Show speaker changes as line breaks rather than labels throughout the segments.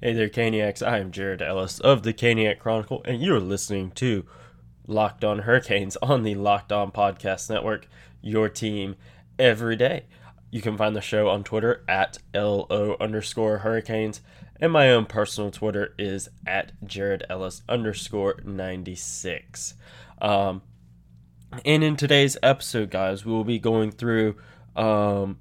Hey there, Caniacs. I am Jared Ellis of the Caniac Chronicle, and you're listening to Locked On Hurricanes on the Locked On Podcast Network, your team every day. You can find the show on Twitter at LO underscore Hurricanes, and my own personal Twitter is at Jared Ellis underscore 96. Um, and in today's episode, guys, we will be going through um,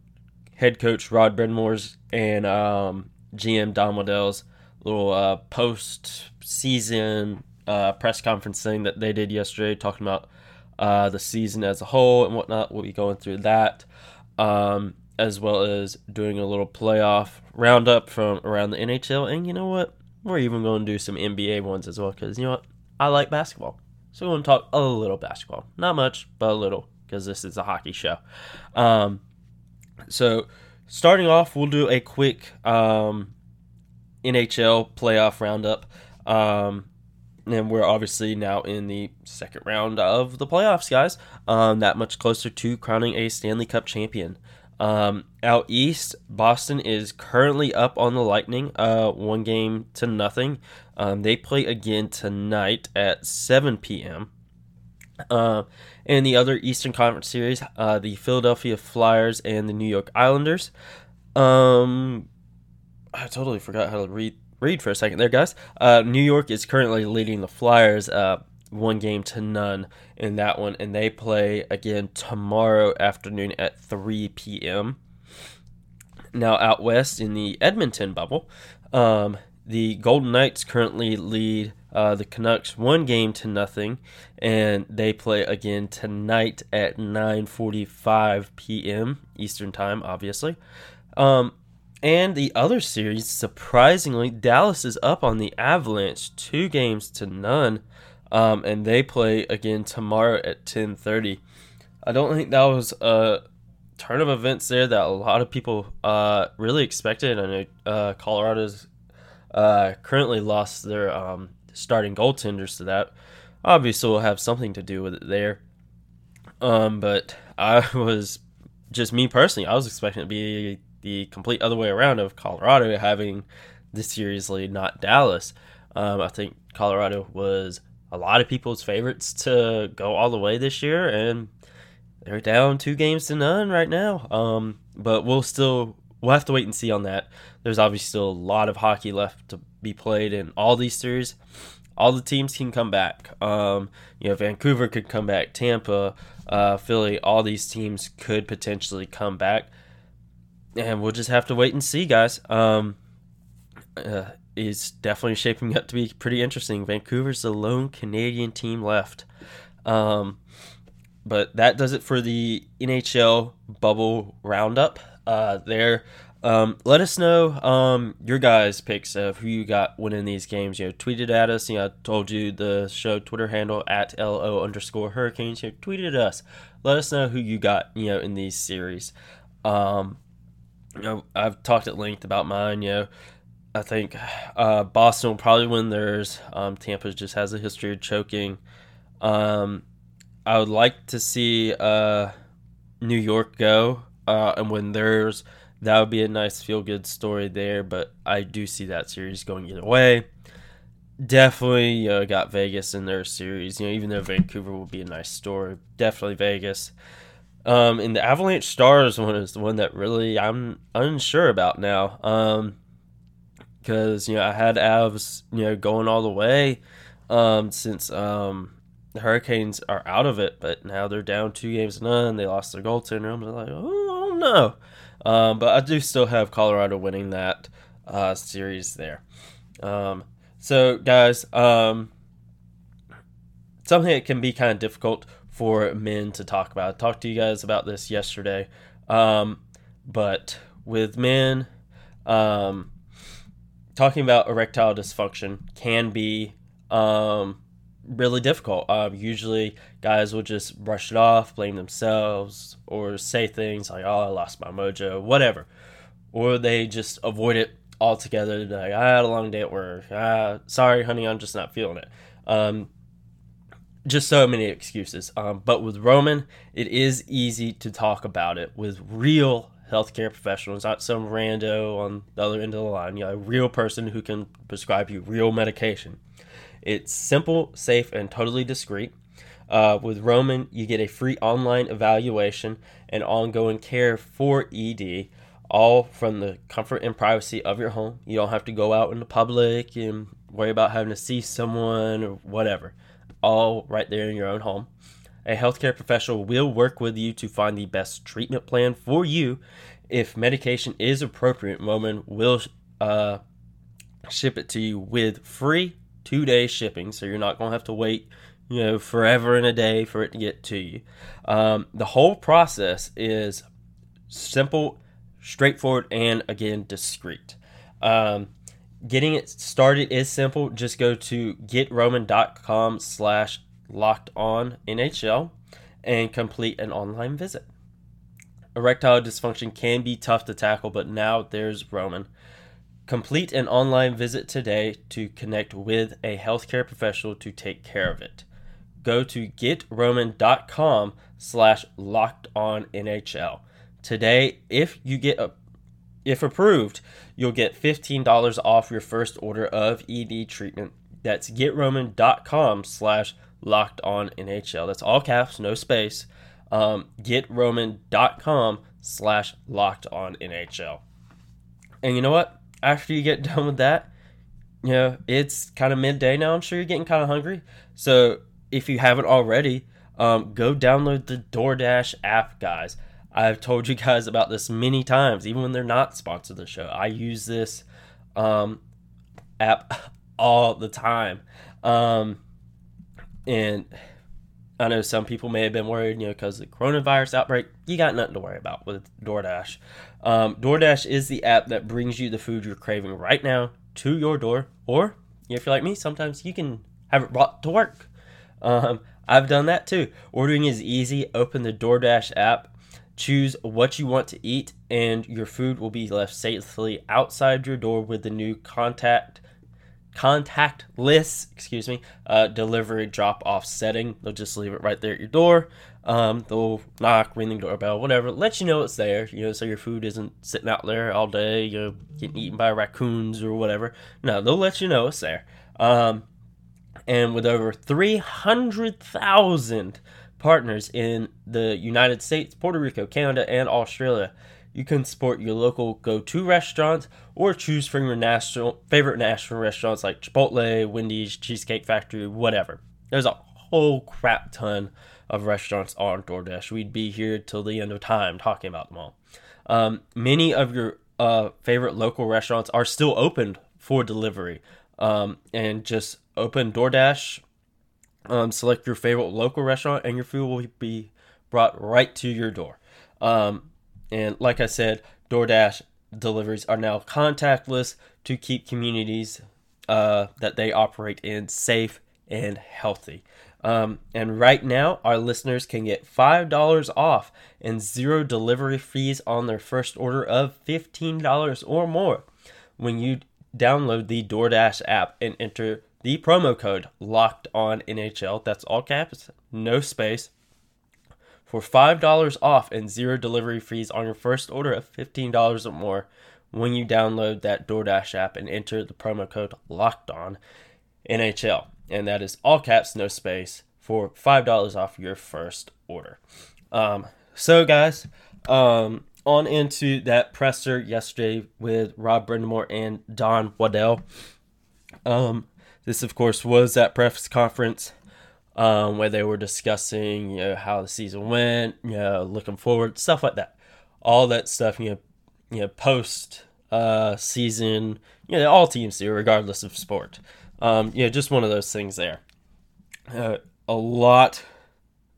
head coach Rod Brind'Amour's and um, GM Don Waddell's little uh, post season uh, press conference thing that they did yesterday, talking about uh, the season as a whole and whatnot. We'll be going through that, um, as well as doing a little playoff roundup from around the NHL. And you know what? We're even going to do some NBA ones as well because you know what? I like basketball. So we're going to talk a little basketball. Not much, but a little because this is a hockey show. Um, so starting off, we'll do a quick um, NHL playoff roundup. Um, and we're obviously now in the second round of the playoffs, guys. Um, that much closer to crowning a Stanley Cup champion. Um, out east, Boston is currently up on the Lightning, uh, one game to nothing. Um, they play again tonight at 7 p.m. Uh, and the other Eastern Conference series, uh, the Philadelphia Flyers and the New York Islanders. Um, I totally forgot how to read read for a second there, guys. Uh, New York is currently leading the Flyers uh, one game to none in that one, and they play again tomorrow afternoon at 3 p.m. Now, out west in the Edmonton bubble, um, the Golden Knights currently lead uh, the Canucks one game to nothing, and they play again tonight at 9:45 p.m. Eastern Time, obviously. Um, and the other series, surprisingly, Dallas is up on the Avalanche, two games to none, um, and they play again tomorrow at 10:30. I don't think that was a turn of events there that a lot of people uh, really expected. I know uh, Colorado's uh, currently lost their um, starting goaltenders to that. Obviously, will have something to do with it there. Um, but I was just me personally. I was expecting it to be the complete other way around of Colorado having the series lead, not Dallas. Um, I think Colorado was a lot of people's favorites to go all the way this year, and they're down two games to none right now. Um, but we'll still we'll have to wait and see on that. There's obviously still a lot of hockey left to be played in all these series. All the teams can come back. Um, you know, Vancouver could come back, Tampa, uh, Philly. All these teams could potentially come back and we'll just have to wait and see, guys. Um, uh, it's definitely shaping up to be pretty interesting. Vancouver's the lone Canadian team left. Um, but that does it for the NHL bubble roundup. Uh, there. Um, let us know um, your guys' picks of who you got winning these games. You know, tweet it at us. You know, I told you the show Twitter handle at lo underscore hurricanes. You know, tweet it at us. Let us know who you got. You know, in these series. Um, you know, I've talked at length about mine. You know, I think uh, Boston will probably win theirs. Um, Tampa just has a history of choking. Um, I would like to see uh, New York go uh, and win theirs. That would be a nice feel good story there, but I do see that series going either way. Definitely know, got Vegas in their series. You know, even though Vancouver will be a nice story, definitely Vegas. Um, and the Avalanche Stars one is the one that really I'm unsure about now. Um, because you know I had Avs you know going all the way, um, since um the Hurricanes are out of it, but now they're down two games none. They lost their goaltender. I'm like, oh no. Um, but I do still have Colorado winning that uh, series there. Um, so guys, um, something that can be kind of difficult for men to talk about. I talked to you guys about this yesterday. Um, but with men, um, talking about erectile dysfunction can be um, really difficult. Usually, guys will just brush it off, blame themselves, or say things like, oh, I lost my mojo, whatever. Or they just avoid it altogether. Like, I had a long day at work. Ah, sorry, honey, I'm just not feeling it. Um, just so many excuses. Um, but with Roman, it is easy to talk about it with real healthcare professional. It's not some rando on the other end of the line. You know, a real person who can prescribe you real medication. It's simple, safe, and totally discreet. Uh, with Roman, you get a free online evaluation and ongoing care for ED, all from the comfort and privacy of your home. You don't have to go out in the public and worry about having to see someone or whatever. All right there in your own home. A healthcare professional will work with you to find the best treatment plan for you. If medication is appropriate, Roman will uh, ship it to you with free two day shipping, so you're not going to have to wait you know, forever and a day for it to get to you. Um, the whole process is simple, straightforward, and again, discreet. Um, getting it started is simple. Just go to getroman.com slash locked on NHL and complete an online visit. Erectile dysfunction can be tough to tackle, but now there's Roman. Complete an online visit today to connect with a healthcare professional to take care of it go to getroman.com slash locked on NHL. Today, if you get a if approved, you'll get $15 off your first order of ED treatment. That's getroman.com slash locked on NHL. That's all caps, no space. Um, getroman.com slash locked on NHL. And you know what? After you get done with that, you know, it's kind of midday now. I'm sure you're getting kind of hungry. So if you haven't already, um, go download the DoorDash app, guys. I've told you guys about this many times, even when they're not sponsored the show. I use this um, app all the time. Um, and I know some people may have been worried, you know, because the coronavirus outbreak. You got nothing to worry about with DoorDash. Um, DoorDash is the app that brings you the food you're craving right now to your door. Or if you're like me, sometimes you can have it brought to work. Um, I've done that too. Ordering is easy. Open the DoorDash app, choose what you want to eat, and your food will be left safely outside your door with the new contact contactless, excuse me, uh, delivery drop off setting. They'll just leave it right there at your door. Um, they'll knock, ring the doorbell, whatever, let you know it's there. You know, so your food isn't sitting out there all day, you know, getting eaten by raccoons or whatever. No, they'll let you know it's there. Um, and with over 300,000 partners in the United States, Puerto Rico, Canada, and Australia, you can support your local go-to restaurants or choose from your national favorite national restaurants like Chipotle, Wendy's, Cheesecake Factory, whatever. There's a whole crap ton of restaurants on DoorDash. We'd be here till the end of time talking about them all. Um, many of your uh, favorite local restaurants are still open for delivery um, and just open DoorDash, um, select your favorite local restaurant, and your food will be brought right to your door. Um, and like I said, DoorDash deliveries are now contactless to keep communities uh, that they operate in safe and healthy. Um, and right now, our listeners can get $5 off and zero delivery fees on their first order of $15 or more when you download the DoorDash app and enter the promo code locked on NHL. That's all caps, no space. For $5 off and zero delivery fees on your first order of $15 or more when you download that DoorDash app and enter the promo code locked on NHL. And that is all caps, no space for $5 off your first order. Um, so, guys, um, on into that presser yesterday with Rod Brind'Amour and Don Waddell. Um, this, of course, was that press conference um, where they were discussing, you know, how the season went, you know, looking forward, stuff like that. All that stuff, you know, you know, post uh, season, you know, all teams do, regardless of sport. Um, you know, just one of those things there. Uh, a lot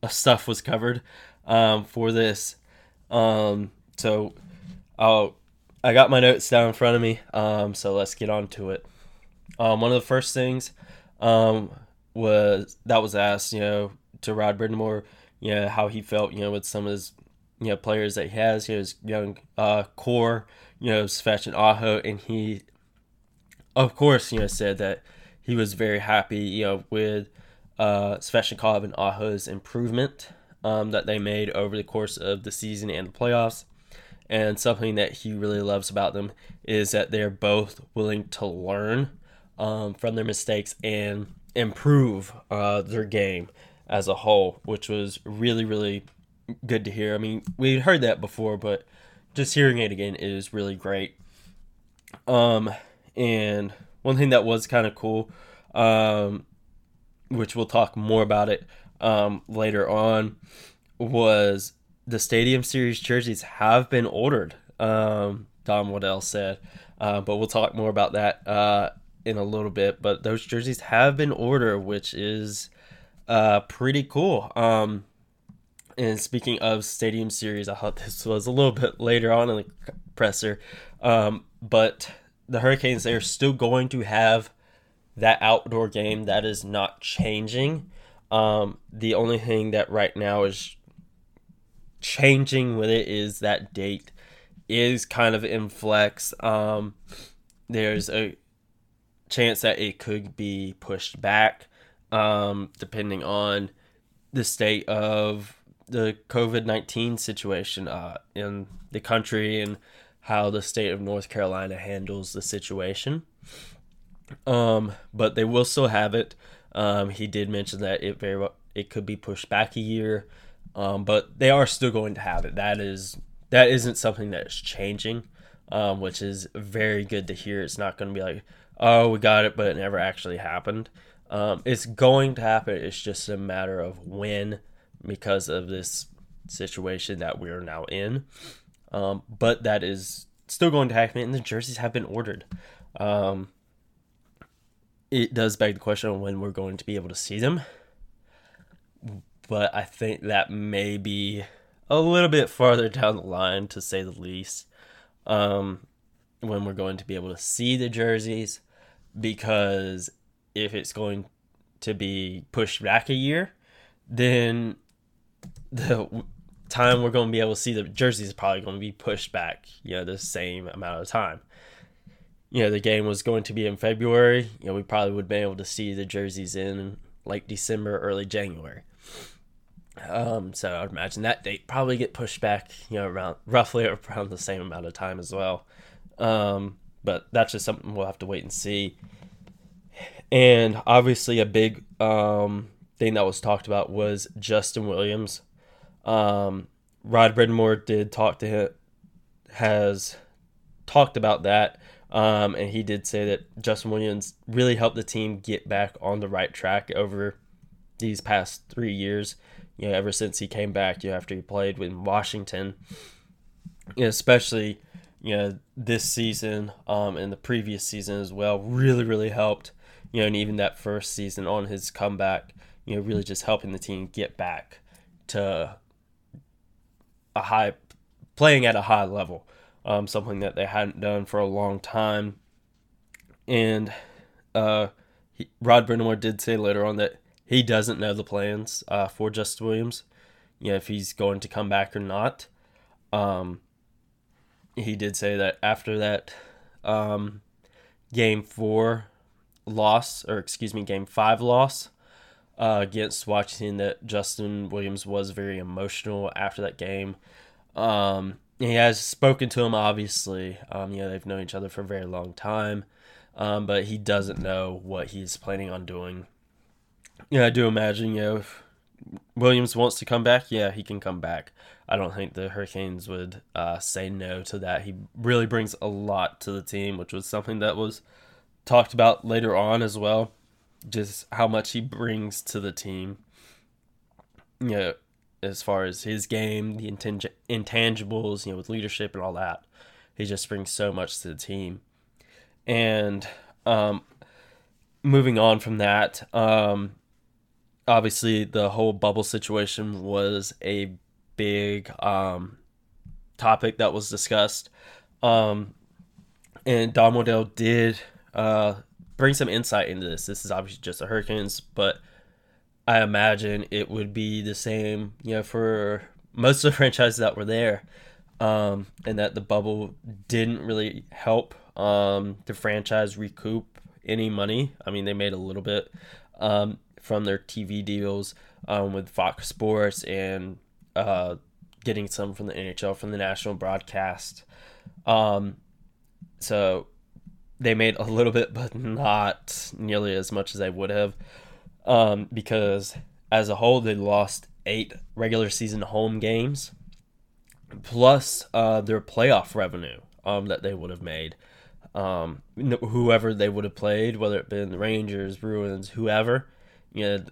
of stuff was covered um, for this. Um, so, I'll, I got my notes down in front of me. Um, so let's get on to it. Um, one of the first things um, was that was asked, you know, to Rod Brind'Amour, you know, how he felt, you know, with some of his, you know, players that he has, you know, his young uh, core, you know, Svech and Aho, and he, of course, you know, said that he was very happy, you know, with uh, Svechnikov and Aho's improvement um, that they made over the course of the season and the playoffs. And something that he really loves about them is that they're both willing to learn um, from their mistakes and improve uh, their game as a whole, which was really, really good to hear. I mean, we'd heard that before, but just hearing it again is really great. Um, and one thing that was kind of cool, um, which we'll talk more about it um, later on, was the Stadium Series jerseys have been ordered. Um, Don Waddell said, uh, but we'll talk more about that uh, in a little bit. But those jerseys have been ordered, which is uh, pretty cool. Um, and speaking of Stadium Series, I thought this was a little bit later on in the presser, um, but the Hurricanes they are still going to have that outdoor game that is not changing. Um, the only thing that right now is changing with it is that date is kind of in flex. Um, there's a chance that it could be pushed back, um, depending on the state of the COVID 19 situation uh, in the country and how the state of North Carolina handles the situation. Um, but they will still have it. Um, he did mention that it very well it could be pushed back a year, um, but they are still going to have it. That is that isn't something that is changing, um, which is very good to hear. It's not going to be like, oh, we got it, but it never actually happened. Um, it's going to happen. It's just a matter of when, because of this situation that we are now in. Um, but that is still going to happen, and the jerseys have been ordered. Um, it does beg the question when we're going to be able to see them. But I think that may be a little bit farther down the line, to say the least, um, when we're going to be able to see the jerseys. Because if it's going to be pushed back a year, then the time we're going to be able to see the jerseys is probably going to be pushed back, you know, the same amount of time you know the game was going to be in February, you know we probably would be able to see the jerseys in like December, early January. Um, so I'd imagine that date probably get pushed back, you know, around roughly around the same amount of time as well. Um, but that's just something we'll have to wait and see. And obviously, a big um, thing that was talked about was Justin Williams. Um, Rod Brind'Amour did talk to him, has talked about that um, and he did say that Justin Williams really helped the team get back on the right track over these past three years. You know, ever since he came back, you know, after he played with Washington, you know, especially you know this season um, and the previous season as well, really really helped. You know, and even that first season on his comeback, you know, really just helping the team get back to a high, playing at a high level um, something that they hadn't done for a long time. And uh, he, Rod Brind'Amour did say later on that he doesn't know the plans uh, for Justin Williams, you know, if he's going to come back or not. Um, he did say that after that um, game four loss, or excuse me, game five loss uh, against Washington, that Justin Williams was very emotional after that game. Um, he has spoken to him, obviously. Um, you know, they've known each other for a very long time, um, but he doesn't know what he's planning on doing. Yeah, I do imagine, you know, if Williams wants to come back, yeah, he can come back. I don't think the Hurricanes would uh, say no to that. He really brings a lot to the team, which was something that was talked about later on as well. Just how much he brings to the team. You know, as far as his game, the intangibles, you know, with leadership and all that. He just brings so much to the team. And um, moving on from that, um, obviously the whole bubble situation was a big um, topic that was discussed. Um, and Don Waddell did uh, bring some insight into this. This is obviously just the Hurricanes, but I imagine it would be the same, you know, for most of the franchises that were there, um, and that the bubble didn't really help um, the franchise recoup any money. I mean, they made a little bit um, from their TV deals um, with Fox Sports and uh, getting some from the NHL from the national broadcast. Um, so they made a little bit, but not nearly as much as they would have, um, because as a whole they lost eight regular season home games, plus uh, their playoff revenue um, that they would have made. Um, whoever they would have played, whether it been the Rangers, Bruins, whoever, you know,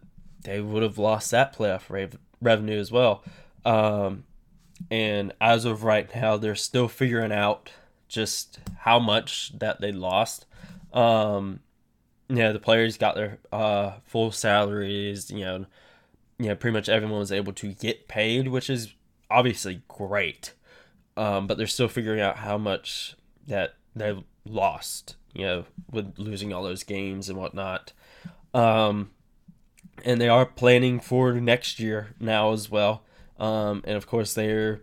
they would have lost that playoff rev- revenue as well. Um, and as of right now, they're still figuring out just how much that they lost. Um, yeah, the players got their uh, full salaries. You know, you know, pretty much everyone was able to get paid, which is obviously great. Um, but they're still figuring out how much that they lost. You know, with losing all those games and whatnot. Um, and they are planning for next year now as well. Um, and of course, they're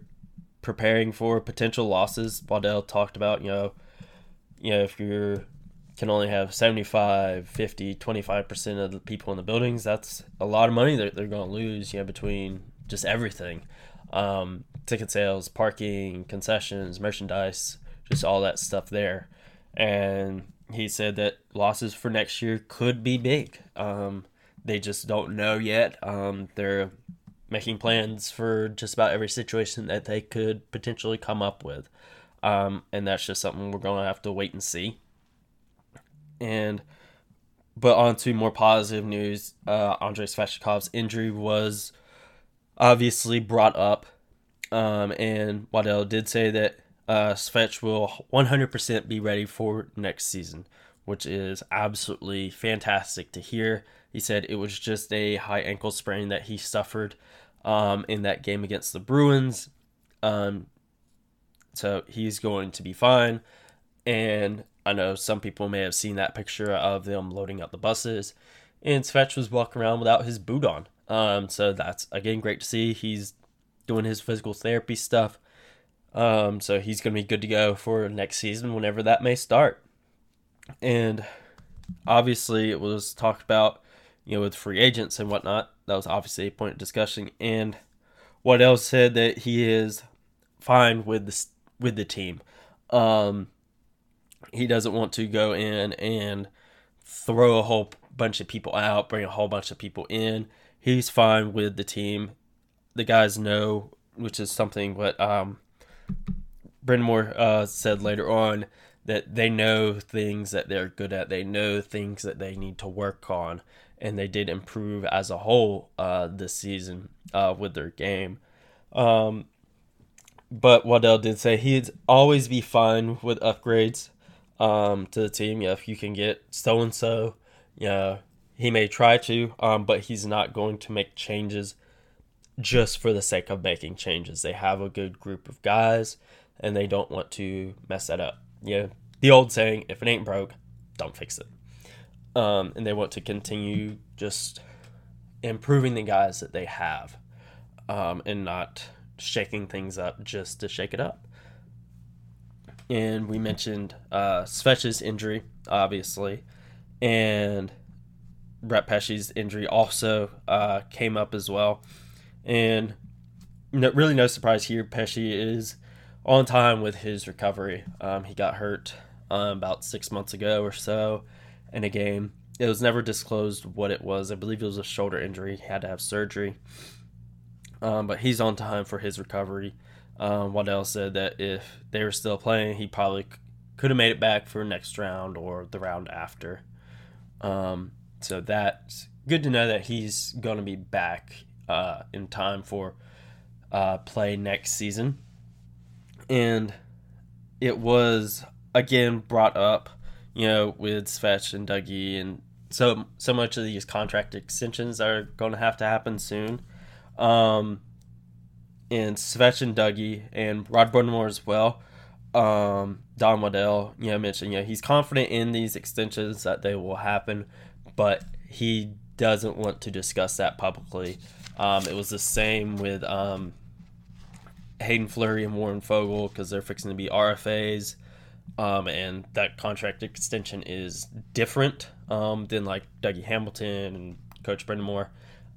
preparing for potential losses. Waddell talked about, you know, you know, if you can only have 75, 50, 25% of the people in the buildings, that's a lot of money that they're going to lose, you know, between just everything. Um, ticket sales, parking, concessions, merchandise, just all that stuff there. And he said that losses for next year could be big. Um, they just don't know yet. Um, they're making plans for just about every situation that they could potentially come up with. Um, and that's just something we're going to have to wait and see. And but on to more positive news, uh, Andrei Svechnikov's injury was obviously brought up. Um, and Waddell did say that uh, Svech will 100% be ready for next season, which is absolutely fantastic to hear. He said it was just a high ankle sprain that he suffered um, in that game against the Bruins. Um, so he's going to be fine. And I know some people may have seen that picture of them loading up the buses. And Svech was walking around without his boot on. Um, so that's, again, great to see. He's doing his physical therapy stuff. Um, so he's going to be good to go for next season whenever that may start. And obviously, it was talked about, you know, with free agents and whatnot that was obviously a point of discussion. And Waddell said that he is fine with the with the team. Um, he doesn't want to go in and throw a whole bunch of people out, bring a whole bunch of people in. He's fine with the team. The guys know, which is something what um, Brind'Amour Moore uh, said later on that they know things that they're good at. They know things that they need to work on and they did improve as a whole uh, this season uh, with their game. Um, but Waddell did say he'd always be fine with upgrades um, to the team. Yeah, if you can get so and so, yeah, he may try to, um, but he's not going to make changes just for the sake of making changes. They have a good group of guys, and they don't want to mess that up. Yeah, the old saying, "If it ain't broke, don't fix it." Um, and they want to continue just improving the guys that they have um, and not shaking things up just to shake it up. And we mentioned uh, injury, obviously, and Brett Pesce's injury also uh, came up as well. And no, really, no surprise here. Pesce is on time with his recovery. Um, he got hurt um, about six months ago or so in a game. It was never disclosed what it was. I believe it was a shoulder injury. He had to have surgery. Um, but he's on time for his recovery. Um, Waddell said that if they were still playing, he probably could have made it back for next round or the round after. Um, so that's good to know that he's going to be back uh, in time for uh, play next season. And it was again brought up you know, with Svech and Dougie, and so so much of these contract extensions are going to have to happen soon. Um, and Svech and Dougie and Rod Brind'Amour as well. Um, Don Waddell, you know, mentioned, you know, he's confident in these extensions that they will happen, but he doesn't want to discuss that publicly. Um, it was the same with um, Haydn Fleury and Warren Foegele because they're fixing to be RFAs um, and that contract extension is different um, than like Dougie Hamilton and Coach Brind'Amour.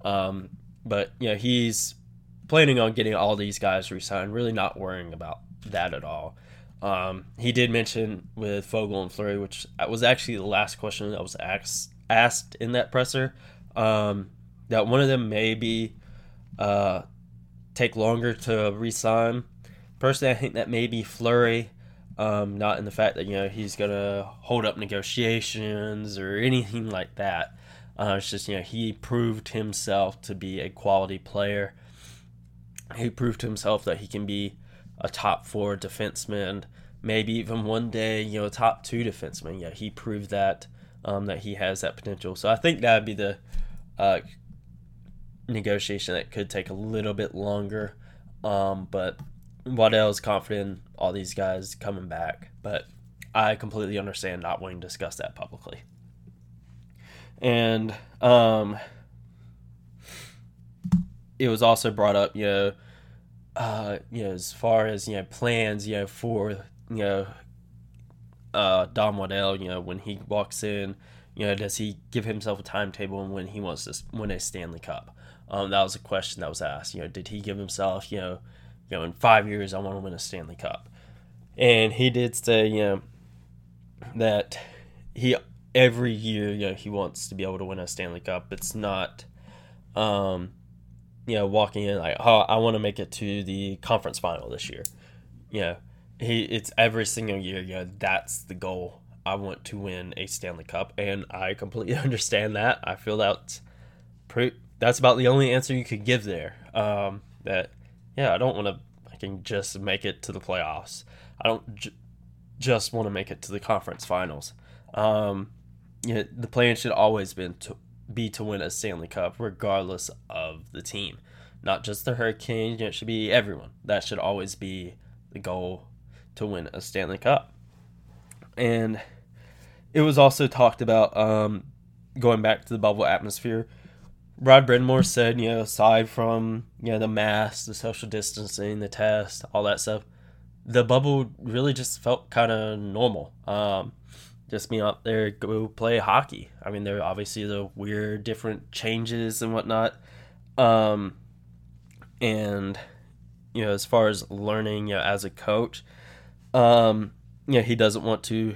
Um, but you know he's planning on getting all these guys re-signed. Really not worrying about that at all. Um, he did mention with Foegele and Fleury, which was actually the last question that was asked asked in that presser, um, that one of them maybe uh, take longer to resign. Personally, I think that may be Fleury, um, not in the fact that you know he's gonna hold up negotiations or anything like that. Uh, it's just you know he proved himself to be a quality player. He proved himself that he can be a top four defenseman, maybe even one day, you know, top two defenseman. Yeah, he proved that um, that he has that potential. So I think that would be the uh, negotiation that could take a little bit longer. Um, but Waddell is confident all these guys coming back. But I completely understand not wanting to discuss that publicly. And um, it was also brought up, you know, uh, you know, as far as you know, plans, you know, for you know, uh, Don Waddell, you know, when he walks in, you know, does he give himself a timetable and when he wants to win a Stanley Cup? Um, that was a question that was asked. You know, did he give himself, you know, you know, in five years I want to win a Stanley Cup, and he did say, you know, that he every year, you know, he wants to be able to win a Stanley Cup. It's not, um, you know, walking in like, oh, I want to make it to the conference final this year. You know, he it's every single year. You know, that's the goal. I want to win a Stanley Cup, and I completely understand that. I feel pretty. That's about the only answer you could give there. Um, that yeah, I don't want to. I can just make it to the playoffs. I don't j- just want to make it to the conference finals. Um, you know, the plan should always been to be to win a Stanley Cup, regardless of the team. Not just the Hurricanes, it should be everyone. That should always be the goal to win a Stanley Cup. And it was also talked about um, going back to the bubble atmosphere. Rod Brind'Amour said, you know, aside from you know the mask, the social distancing, the test, all that stuff, the bubble really just felt kind of normal. Um, just being out there go play hockey. I mean, there are obviously the weird different changes and whatnot. Um, and you know, as far as learning, you know, as a coach, um, you know, he doesn't want to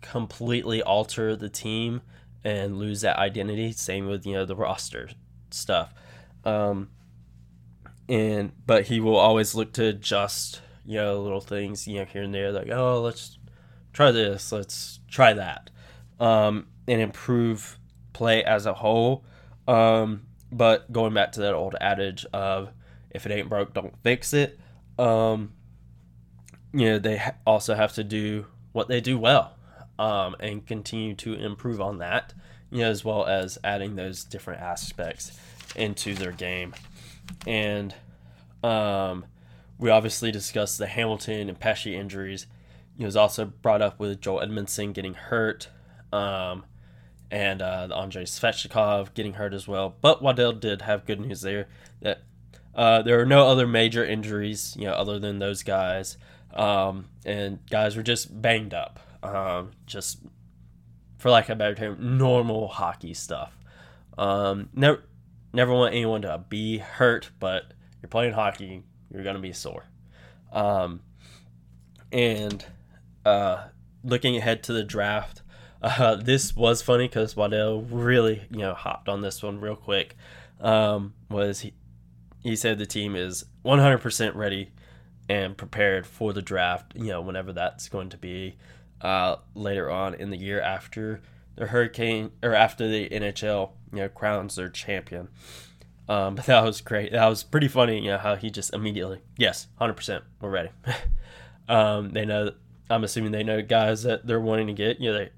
completely alter the team and lose that identity. Same with you know the roster stuff. Um, and but he will always look to adjust you know little things you know here and there like oh let's try this, let's try that, um, and improve play as a whole. Um, but going back to that old adage of if it ain't broke, don't fix it. Um, you know, they ha- also have to do what they do well um, and continue to improve on that, you know, as well as adding those different aspects into their game. And um, we obviously discussed the Hamilton and Pesce injuries It was also brought up with Joel Edmundson getting hurt, um, and uh, Andrei Svechnikov getting hurt as well. But Waddell did have good news there that uh, there are no other major injuries, you know, other than those guys, um, and guys were just banged up, um, just for lack of a better term, normal hockey stuff. Um, never, never want anyone to be hurt, but you're playing hockey, you're gonna be sore. Um, and uh, looking ahead to the draft, uh, this was funny because Waddell really, you know, hopped on this one real quick. Um, was he? He said the team is 100% ready and prepared for the draft. You know, whenever that's going to be uh, later on in the year after the Hurricane or after the NHL, you know, crowns their champion. Um, but that was great. That was pretty funny. You know how he just immediately, yes, 100%, we're ready. um, they know I'm assuming they know guys that they're wanting to get. You know, they I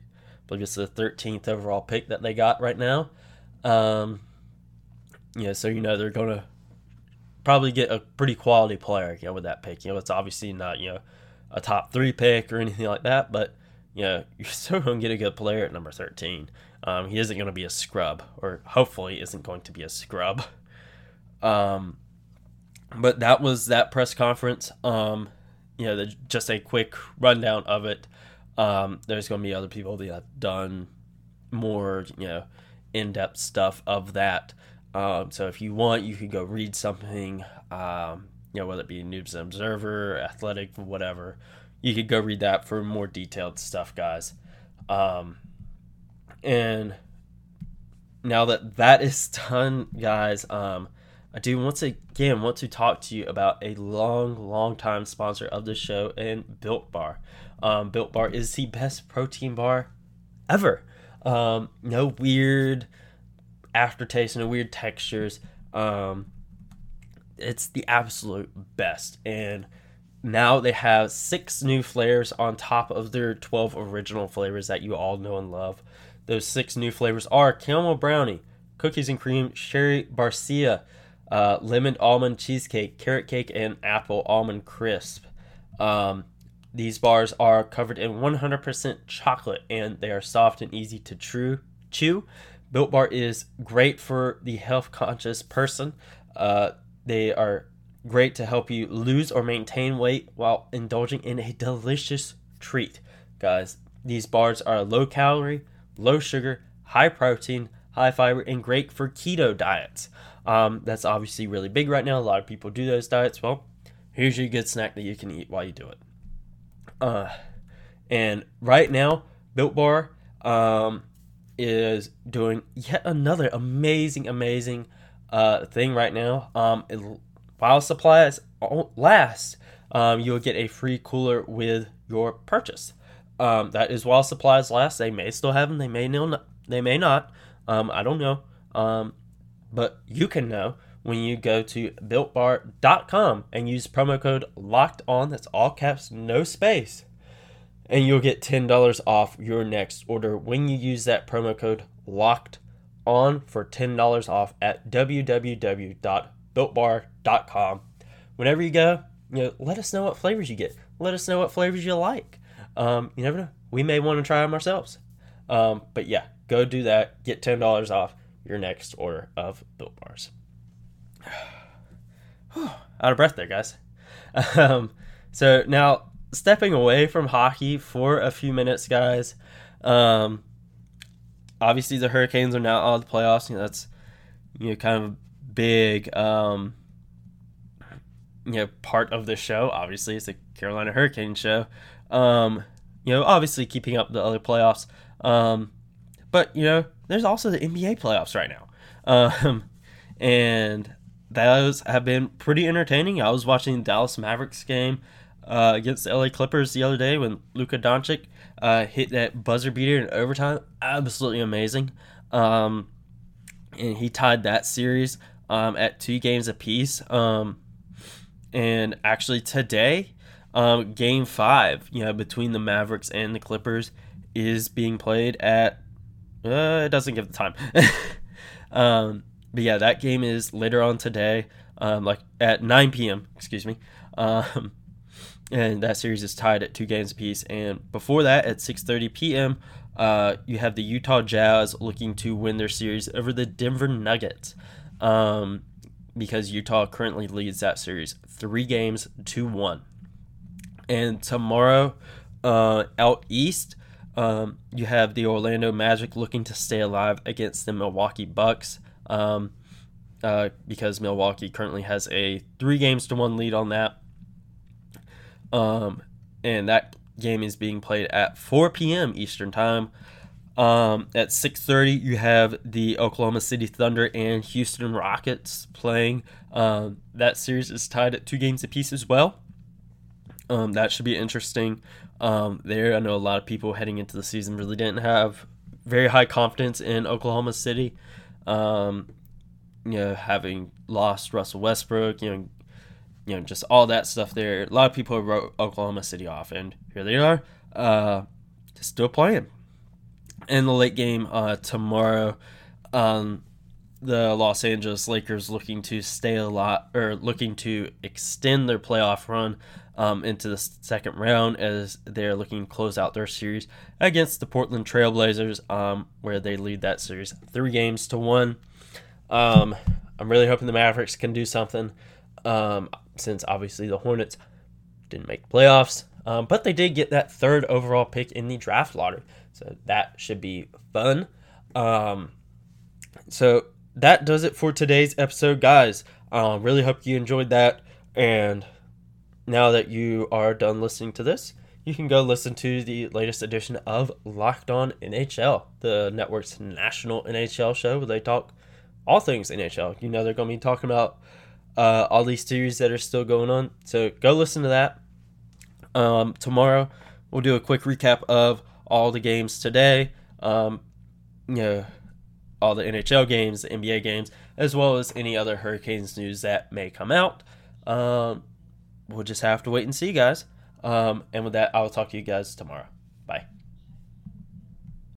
believe it's the 13th overall pick that they got right now. Um, you know, so you know they're gonna probably get a pretty quality player. You know, with that pick. You know, it's obviously not you know a top three pick or anything like that, but you know you're still gonna get a good player at number 13. Um, he isn't gonna be a scrub, or hopefully isn't going to be a scrub. Um, but that was that press conference. Um, you know, the, just a quick rundown of it. Um, there's going to be other people that have done more, you know, in-depth stuff of that. Um, so if you want, you could go read something, um, you know, whether it be News Observer, Athletic, whatever. You could go read that for more detailed stuff, guys. Um, and now that that is done, guys, um, I do once again want to talk to you about a long, long time sponsor of the show and Built Bar. Um, Built Bar is the best protein bar ever. Um, no weird aftertaste, no weird textures. Um, it's the absolute best. And now they have six new flavors on top of their 12 original flavors that you all know and love. Those six new flavors are caramel brownie, cookies and cream, sherry barcia, uh, lemon almond cheesecake, carrot cake, and apple almond crisp. Um, these bars are covered in 100% chocolate and they are soft and easy to true, chew. Built Bar is great for the health conscious person. Uh, they are great to help you lose or maintain weight while indulging in a delicious treat. Guys, these bars are low calorie, low sugar, high protein, high fiber, and great for keto diets. Um, that's obviously really big right now. A lot of people do those diets. Well, here's your good snack that you can eat while you do it. Uh, and right now, Built Bar um, is doing yet another amazing, amazing uh, thing right now. Um, while supplies last, um, you'll get a free cooler with your purchase. Um, that is while supplies last. They may still have them. They may know. They may not. Um, I don't know. Um, but you can know when you go to builtbar.com and use promo code locked on that's all caps no space and you'll get $10 off your next order when you use that promo code locked on for $10 off at www.builtbar.com whenever you go you know let us know what flavors you get. Let us know what flavors you like. Um, you never know. We may want to try them ourselves. Um, but yeah go do that. Get $10 off your next order of built bars. Out of breath there, guys. Um, so now stepping away from hockey for a few minutes, guys. Um, obviously, the Hurricanes are now out of the playoffs. You know, that's you know kind of big um, you know part of the show. Obviously, it's the Carolina Hurricane show. Um, you know, obviously keeping up the other playoffs. Um, but you know, there's also the NBA playoffs right now. Um, and those have been pretty entertaining. I was watching the Dallas Mavericks game uh, against the LA Clippers the other day when Luka Doncic uh, hit that buzzer beater in overtime. Absolutely amazing. Um, and he tied that series um, at two games apiece. Um, and actually today, um, game five, you know, between the Mavericks and the Clippers is being played at. Uh, it doesn't give the time. um, but yeah, that game is later on today, um, like at 9 p.m. Excuse me. Um, and that series is tied at two games apiece. And before that, at 6:30 p.m., uh, you have the Utah Jazz looking to win their series over the Denver Nuggets, um, because Utah currently leads that series three games to one. And tomorrow, uh, out east, um, you have the Orlando Magic looking to stay alive against the Milwaukee Bucks um, uh, because Milwaukee currently has a three games to one lead on that. Um, and that game is being played at 4 p.m. Eastern Time. Um, at 6:30, you have the Oklahoma City Thunder and Houston Rockets playing. Um, that series is tied at two games apiece as well. Um, that should be interesting. Um, there, I know a lot of people heading into the season really didn't have very high confidence in Oklahoma City. Um, you know, having lost Russell Westbrook, you know, you know, just all that stuff there. A lot of people wrote Oklahoma City off, and here they are, uh, still playing. In the late game uh, tomorrow, um, the Los Angeles Lakers looking to stay a lot or looking to extend their playoff run um, into the second round as they're looking to close out their series against the Portland Trailblazers, um, where they lead that series three games to one. Um, I'm really hoping the Mavericks can do something um, since obviously the Hornets didn't make playoffs, um, but they did get that third overall pick in the draft lottery, so that should be fun. Um, so that does it for today's episode, guys. Um, really hope you enjoyed that. And now that you are done listening to this, you can go listen to the latest edition of Locked On NHL, the network's national NHL show where they talk all things NHL. You know, they're going to be talking about uh, all these series that are still going on. So go listen to that. Um, tomorrow, we'll do a quick recap of all the games today. Um, you know, all the NHL games, the NBA games, as well as any other Hurricanes news that may come out. Um, we'll just have to wait and see, guys. Um, and with that, I'll talk to you guys tomorrow. Bye.